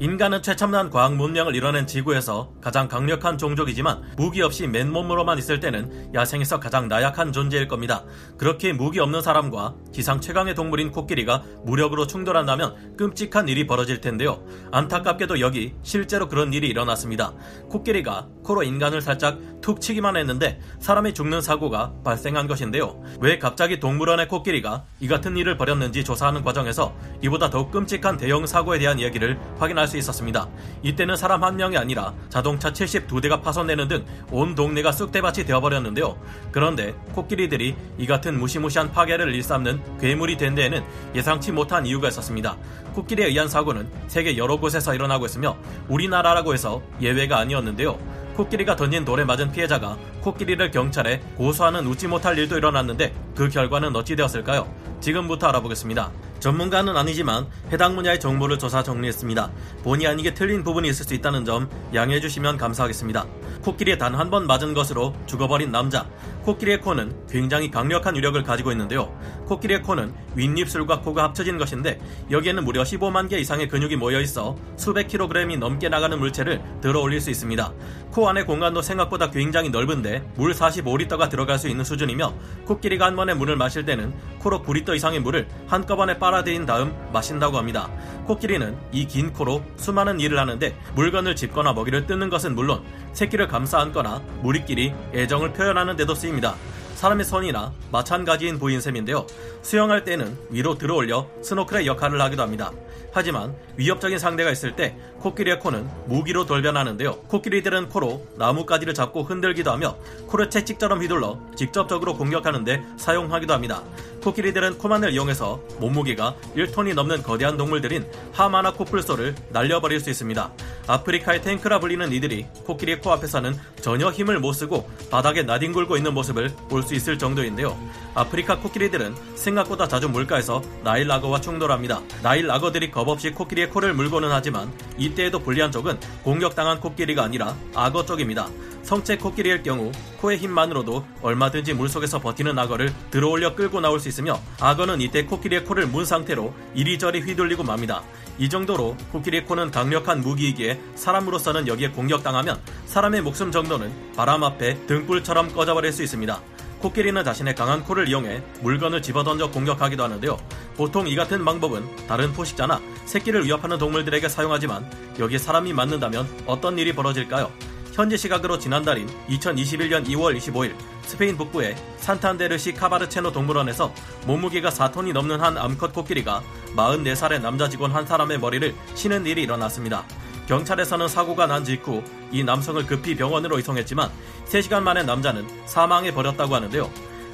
인간은 최첨단 과학 문명을 이뤄낸 지구에서 가장 강력한 종족이지만 무기 없이 맨몸으로만 있을 때는 야생에서 가장 나약한 존재일 겁니다. 그렇게 무기 없는 사람과 지상 최강의 동물인 코끼리가 무력으로 충돌한다면 끔찍한 일이 벌어질 텐데요. 안타깝게도 여기 실제로 그런 일이 일어났습니다. 코끼리가 코로 인간을 살짝 툭 치기만 했는데 사람이 죽는 사고가 발생한 것인데요. 왜 갑자기 동물원의 코끼리가 이 같은 일을 벌였는지 조사하는 과정에서 이보다 더욱 끔찍한 대형 사고에 대한 이야기를 확인할 수 있었습니다. 이때는 사람 한 명이 아니라 자동차 72대가 파손되는 등 온 동네가 쑥대밭이 되어버렸는데요. 그런데 코끼리들이 이 같은 무시무시한 파괴를 일삼는 괴물이 된 데에는 예상치 못한 이유가 있었습니다. 코끼리에 의한 사고는 세계 여러 곳에서 일어나고 있으며 우리나라라고 해서 예외가 아니었는데요. 코끼리가 던진 돌에 맞은 피해자가 코끼리를 경찰에 고소하는 웃지 못할 일도 일어났는데 그 결과는 어찌 되었을까요? 지금부터 알아보겠습니다. 전문가는 아니지만 해당 분야의 정보를 조사 정리했습니다. 본의 아니게 틀린 부분이 있을 수 있다는 점 양해해 주시면 감사하겠습니다. 코끼리에 단 한 번 맞은 것으로 죽어버린 남자. 코끼리의 코는 굉장히 강력한 위력을 가지고 있는데요. 코끼리의 코는 윗입술과 코가 합쳐진 것인데 여기에는 무려 15만 개 이상의 근육이 모여 있어 수백 킬로그램이 넘게 나가는 물체를 들어 올릴 수 있습니다. 코 안의 공간도 생각보다 굉장히 넓은데 물 45리터가 들어갈 수 있는 수준이며 코끼리가 한 번에 물을 마실 때는 코로 9리터 이상의 물을 한꺼번에 빨아들인 다음 마신다고 합니다. 코끼리는 이 긴 코로 수많은 일을 하는데 물건을 짚거나 먹이를 뜯는 것은 물론 새끼를 감싸 안거나 무리끼리 애정을 표현하는 데도 쓰입니다. 사람의 손이나 마찬가지인 부인 셈인데요. 수영할 때는 위로 들어올려 스노클의 역할을 하기도 합니다. 하지만 위협적인 상대가 있을 때 코끼리의 코는 무기로 돌변하는데요. 코끼리들은 코로 나뭇가지를 잡고 흔들기도 하며 코를 채찍처럼 휘둘러 직접적으로 공격하는데 사용하기도 합니다. 코끼리들은 코만을 이용해서 몸무게가 1톤이 넘는 거대한 동물들인 하마나 코뿔소를 날려버릴 수 있습니다. 아프리카의 탱크라 불리는 이들이 코끼리의 코앞에서는 전혀 힘을 못 쓰고 바닥에 나뒹굴고 있는 모습을 볼 수 있을 정도인데요. 아프리카 코끼리들은 생각보다 자주 물가에서 나일 악어와 충돌합니다. 나일 악어들이 겁없이 코끼리의 코를 물고는 하지만 이때에도 불리한 쪽은 공격당한 코끼리가 아니라 악어 쪽입니다. 성체 코끼리일 경우 코의 힘만으로도 얼마든지 물속에서 버티는 악어를 들어올려 끌고 나올 수 있으며 악어는 이때 코끼리의 코를 문 상태로 이리저리 휘둘리고 맙니다. 이 정도로 코끼리의 코는 강력한 무기이기에 사람으로서는 여기에 공격당하면 사람의 목숨 정도는 바람 앞에 등불처럼 꺼져버릴 수 있습니다. 코끼리는 자신의 강한 코를 이용해 물건을 집어던져 공격하기도 하는데요. 보통 이 같은 방법은 다른 포식자나 새끼를 위협하는 동물들에게 사용하지만 여기에 사람이 맞는다면 어떤 일이 벌어질까요? 현지 시각으로 지난달인 2021년 2월 25일 스페인 북부의 산탄데르시 카바르체노 동물원에서 몸무게가 4톤이 넘는 한 암컷 코끼리가 44살의 남자 직원 한 사람의 머리를 치는 일이 일어났습니다. 경찰에서는 사고가 난 직후 이 남성을 급히 병원으로 이송했지만 3시간 만에 남자는 사망해 버렸다고 하는데요.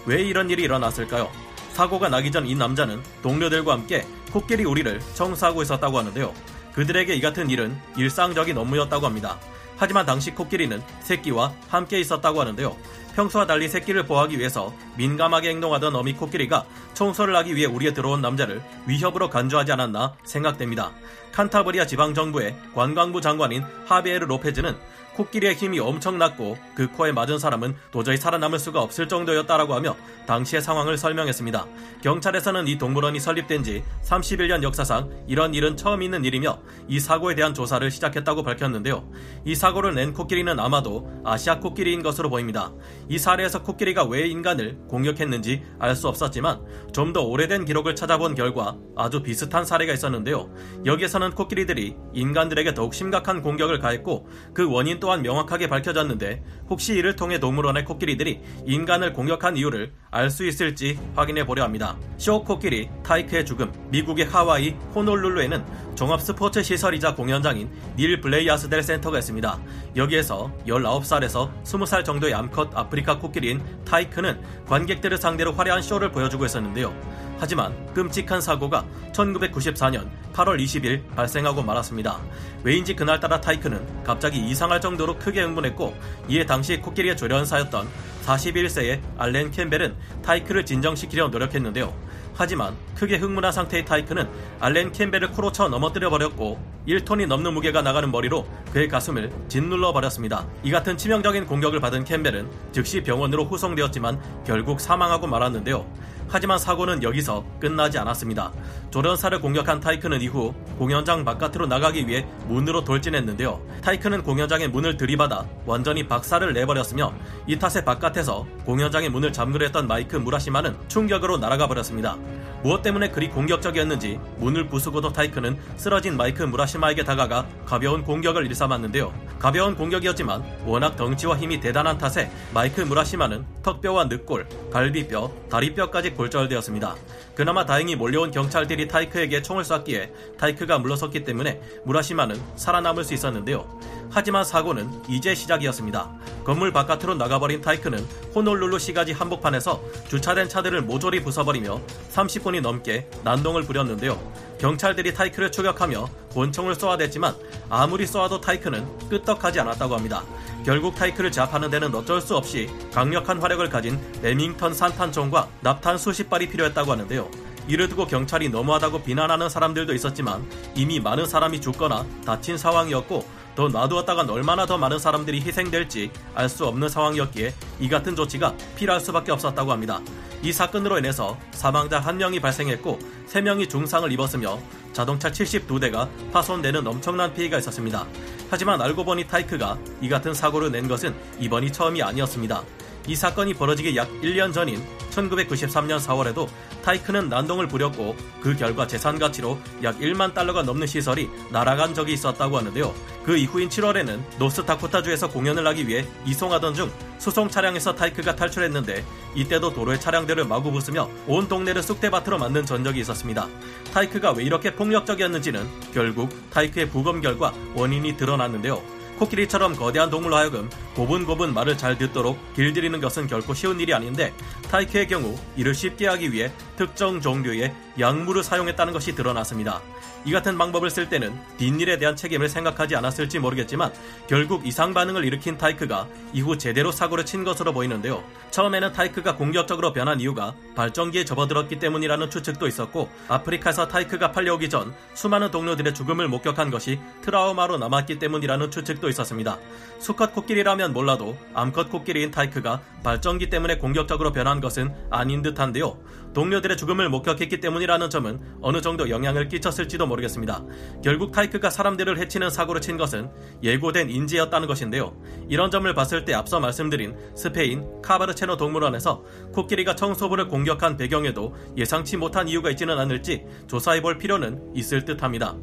왜 이런 일이 일어났을까요? 사고가 나기 전 이 남자는 동료들과 함께 코끼리 우리를 청소하고 있었다고 하는데요. 그들에게 이 같은 일은 일상적인 업무였다고 합니다. 하지만 당시 코끼리는 새끼와 함께 있었다고 하는데요. 평소와 달리 새끼를 보호하기 위해서 민감하게 행동하던 어미 코끼리가 청소를 하기 위해 우리에 들어온 남자를 위협으로 간주하지 않았나 생각됩니다. 칸타브리아 지방정부의 관광부 장관인 하비에르 로페즈는 코끼리의 힘이 엄청났고 그 코에 맞은 사람은 도저히 살아남을 수가 없을 정도였다라고 하며 당시의 상황을 설명했습니다. 경찰에서는 이 동물원이 설립된 지 31년 역사상 이런 일은 처음 있는 일이며 이 사고에 대한 조사를 시작했다고 밝혔는데요. 이 사고를 낸 코끼리는 아마도 아시아 코끼리인 것으로 보입니다. 이 사례에서 코끼리가 왜 인간을 공격했는지 알 수 없었지만 좀 더 오래된 기록을 찾아본 결과 아주 비슷한 사례가 있었는데요. 여기에서는 코끼리들이 인간들에게 더욱 심각한 공격을 가했고 그 원인 또한 명확하게 밝혀졌는데 혹시 이를 통해 동물원의 코끼리들이 인간을 공격한 이유를 알 수 있을지 확인해 보려 합니다. 쇼 코끼리 타이크의 죽음 미국의 하와이 호놀룰루에는 종합 스포츠 시설이자 공연장인 닐 블레이아스델 센터가 있습니다. 여기에서 19살에서 20살 정도의 암컷 아프리카 코끼리인 타이크는 관객들을 상대로 화려한 쇼를 보여주고 있었는데요. 하지만 끔찍한 사고가 1994년 8월 20일 발생하고 말았습니다. 왜인지 그날따라 타이크는 갑자기 이상할 정도로 크게 흥분했고 이에 당시 코끼리의 조련사였던 41세의 알렌 캠벨은 타이크를 진정시키려 노력했는데요. 하지만 크게 흥분한 상태의 타이크는 알렌 캠벨을 코로 쳐 넘어뜨려 버렸고 1톤이 넘는 무게가 나가는 머리로 그의 가슴을 짓눌러 버렸습니다. 이 같은 치명적인 공격을 받은 캠벨은 즉시 병원으로 후송되었지만 결국 사망하고 말았는데요. 하지만 사고는 여기서 끝나지 않았습니다. 조련사를 공격한 타이크는 이후 공연장 바깥으로 나가기 위해 문으로 돌진했는데요. 타이크는 공연장의 문을 들이받아 완전히 박살을 내버렸으며 이 탓에 바깥에서 공연장의 문을 잠그려 했던 마이크 무라시마는 충격으로 날아가 버렸습니다. 무엇 때문에 그리 공격적이었는지 문을 부수고도 타이크는 쓰러진 마이크 무라시마에게 다가가 가벼운 공격을 일삼았는데요. 가벼운 공격이었지만 워낙 덩치와 힘이 대단한 탓에 마이크 무라시마는 턱뼈와 늑골, 갈비뼈, 다리뼈까지 골절되었습니다. 그나마 다행히 몰려온 경찰들이 타이크에게 총을 쐈기에 타이크가 물러섰기 때문에 무라시마는 살아남을 수 있었는데요. 하지만 사고는 이제 시작이었습니다. 건물 바깥으로 나가버린 타이크는 호놀룰루 시가지 한복판에서 주차된 차들을 모조리 부숴버리며 30분이 넘게 난동을 부렸는데요. 경찰들이 타이크를 추격하며 권총을 쏘아댔지만 아무리 쏘아도 타이크는 끄떡하지 않았다고 합니다. 결국 타이크를 제압하는 데는 어쩔 수 없이 강력한 화력을 가진 레밍턴 산탄총과 납탄 수십 발이 필요했다고 하는데요. 이를 두고 경찰이 너무하다고 비난하는 사람들도 있었지만 이미 많은 사람이 죽거나 다친 상황이었고 더 놔두었다간 얼마나 더 많은 사람들이 희생될지 알 수 없는 상황이었기에 이 같은 조치가 필요할 수밖에 없었다고 합니다. 이 사건으로 인해서 사망자 1명이 발생했고 3명이 중상을 입었으며 자동차 72대가 파손되는 엄청난 피해가 있었습니다. 하지만 알고 보니 타이크가 이 같은 사고를 낸 것은 이번이 처음이 아니었습니다. 이 사건이 벌어지기 약 1년 전인 1993년 4월에도 타이크는 난동을 부렸고 그 결과 재산 가치로 약 1만 달러가 넘는 시설이 날아간 적이 있었다고 하는데요. 그 이후인 7월에는 노스다코타주에서 공연을 하기 위해 이송하던 중 수송 차량에서 타이크가 탈출했는데 이때도 도로의 차량들을 마구 부수며 온 동네를 쑥대밭으로 만든 전적이 있었습니다. 타이크가 왜 이렇게 폭력적이었는지는 결국 타이크의 부검 결과 원인이 드러났는데요. 코끼리처럼 거대한 동물로 하여금 고분고분 말을 잘 듣도록 길들이는 것은 결코 쉬운 일이 아닌데 타이크의 경우 이를 쉽게 하기 위해 특정 종류의 약물을 사용했다는 것이 드러났습니다. 이 같은 방법을 쓸 때는 뒷일에 대한 책임을 생각하지 않았을지 모르겠지만 결국 이상 반응을 일으킨 타이크가 이후 제대로 사고를 친 것으로 보이는데요. 처음에는 타이크가 공격적으로 변한 이유가 발전기에 접어들었기 때문이라는 추측도 있었고 아프리카에서 타이크가 팔려오기 전 수많은 동료들의 죽음을 목격한 것이 트라우마로 남았기 때문이라는 추측도 있었습니다. 수컷 코끼리라면 몰라도 암컷 코끼리인 타이크가 발전기 때문에 공격적으로 변한 것은 아닌 듯한데요. 동료들의 죽음을 목격했기 때문이라는 점은 어느 정도 영향을 끼쳤을지도 모르겠습니다. 결국 타이크가 사람들을 해치는 사고를 친 것은 예고된 인재였다는 것인데요. 이런 점을 봤을 때 앞서 말씀드린 스페인 카바르체노 동물원에서 코끼리가 청소부를 공격한 배경에도 예상치 못한 이유가 있지는 않을지 조사해 볼 필요는 있을 듯 합니다.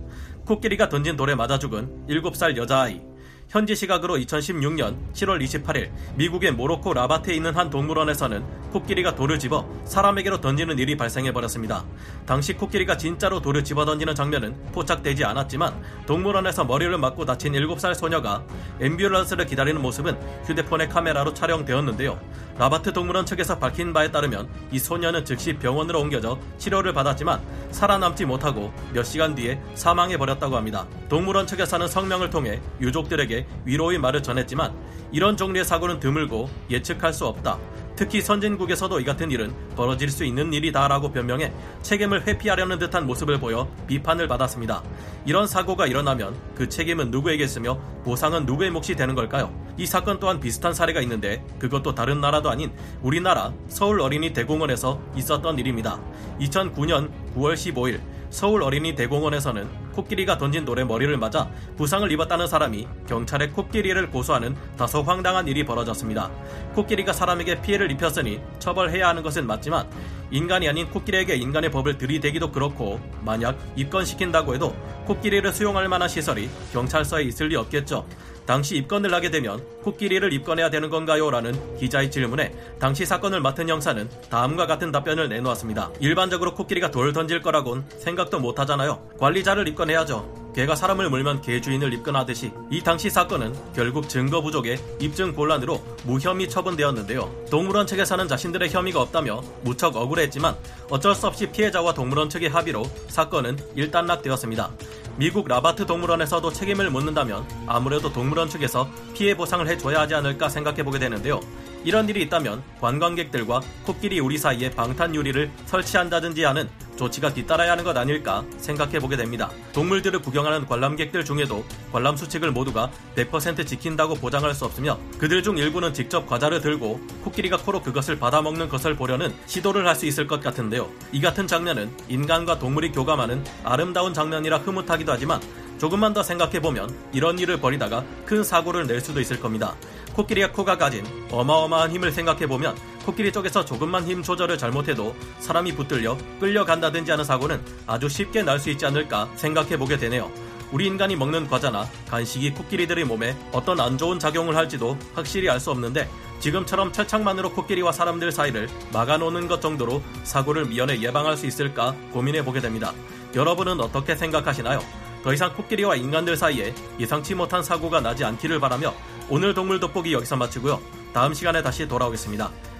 코끼리가 던진 돌에 맞아 죽은 7살 여자아이. 현지 시각으로 2016년 7월 28일 미국의 모로코 라바트에 있는 한 동물원에서는 코끼리가 돌을 집어 사람에게로 던지는 일이 발생해 버렸습니다. 당시 코끼리가 진짜로 돌을 집어 던지는 장면은 포착되지 않았지만 동물원에서 머리를 맞고 다친 7살 소녀가 앰뷸런스를 기다리는 모습은 휴대폰의 카메라로 촬영되었는데요. 라바트 동물원 측에서 밝힌 바에 따르면 이 소녀는 즉시 병원으로 옮겨져 치료를 받았지만 살아남지 못하고 몇 시간 뒤에 사망해 버렸다고 합니다. 동물원 측에서는 성명을 통해 유족들에게 위로의 말을 전했지만 이런 종류의 사고는 드물고 예측할 수 없다. 특히 선진국에서도 이 같은 일은 벌어질 수 있는 일이다라고 변명해 책임을 회피하려는 듯한 모습을 보여 비판을 받았습니다. 이런 사고가 일어나면 그 책임은 누구에게 있으며 보상은 누구의 몫이 되는 걸까요? 이 사건 또한 비슷한 사례가 있는데 그것도 다른 나라도 아닌 우리나라 서울 어린이 대공원에서 있었던 일입니다. 2009년 9월 15일 서울 어린이 대공원에서는 코끼리가 던진 돌에 머리를 맞아 부상을 입었다는 사람이 경찰에 코끼리를 고소하는 다소 황당한 일이 벌어졌습니다. 코끼리가 사람에게 피해를 입혔으니 처벌해야 하는 것은 맞지만 인간이 아닌 코끼리에게 인간의 법을 들이대기도 그렇고 만약 입건시킨다고 해도 코끼리를 수용할 만한 시설이 경찰서에 있을 리 없겠죠. 당시 입건을 하게 되면 코끼리를 입건해야 되는 건가요? 라는 기자의 질문에 당시 사건을 맡은 형사는 다음과 같은 답변을 내놓았습니다. 일반적으로 코끼리가 돌 던질 거라곤 생각도 못 하잖아요. 관리자를 입건해야죠. 개가 사람을 물면 개 주인을 입건하듯이 이 당시 사건은 결국 증거 부족에 입증 곤란으로 무혐의 처분되었는데요. 동물원 측에서는 자신들의 혐의가 없다며 무척 억울했지만 어쩔 수 없이 피해자와 동물원 측의 합의로 사건은 일단락되었습니다. 미국 라바트 동물원에서도 책임을 묻는다면 아무래도 동물원 측에서 피해 보상을 해줘야 하지 않을까 생각해보게 되는데요. 이런 일이 있다면 관광객들과 코끼리 우리 사이에 방탄 유리를 설치한다든지 하는 조치가 뒤따라야 하는 것 아닐까 생각해보게 됩니다. 동물들을 구경하는 관람객들 중에도 관람 수칙을 모두가 100% 지킨다고 보장할 수 없으며 그들 중 일부는 직접 과자를 들고 코끼리가 코로 그것을 받아먹는 것을 보려는 시도를 할 수 있을 것 같은데요. 이 같은 장면은 인간과 동물이 교감하는 아름다운 장면이라 흐뭇하기도 하지만 조금만 더 생각해보면 이런 일을 벌이다가 큰 사고를 낼 수도 있을 겁니다. 코끼리의 코가 가진 어마어마한 힘을 생각해보면 코끼리 쪽에서 조금만 힘 조절을 잘못해도 사람이 붙들려 끌려간다든지 하는 사고는 아주 쉽게 날 수 있지 않을까 생각해보게 되네요. 우리 인간이 먹는 과자나 간식이 코끼리들의 몸에 어떤 안 좋은 작용을 할지도 확실히 알 수 없는데 지금처럼 철창만으로 코끼리와 사람들 사이를 막아놓는 것 정도로 사고를 미연에 예방할 수 있을까 고민해 보게 됩니다. 여러분은 어떻게 생각하시나요? 더 이상 코끼리와 인간들 사이에 예상치 못한 사고가 나지 않기를 바라며 오늘 동물 돋보기 여기서 마치고요. 다음 시간에 다시 돌아오겠습니다.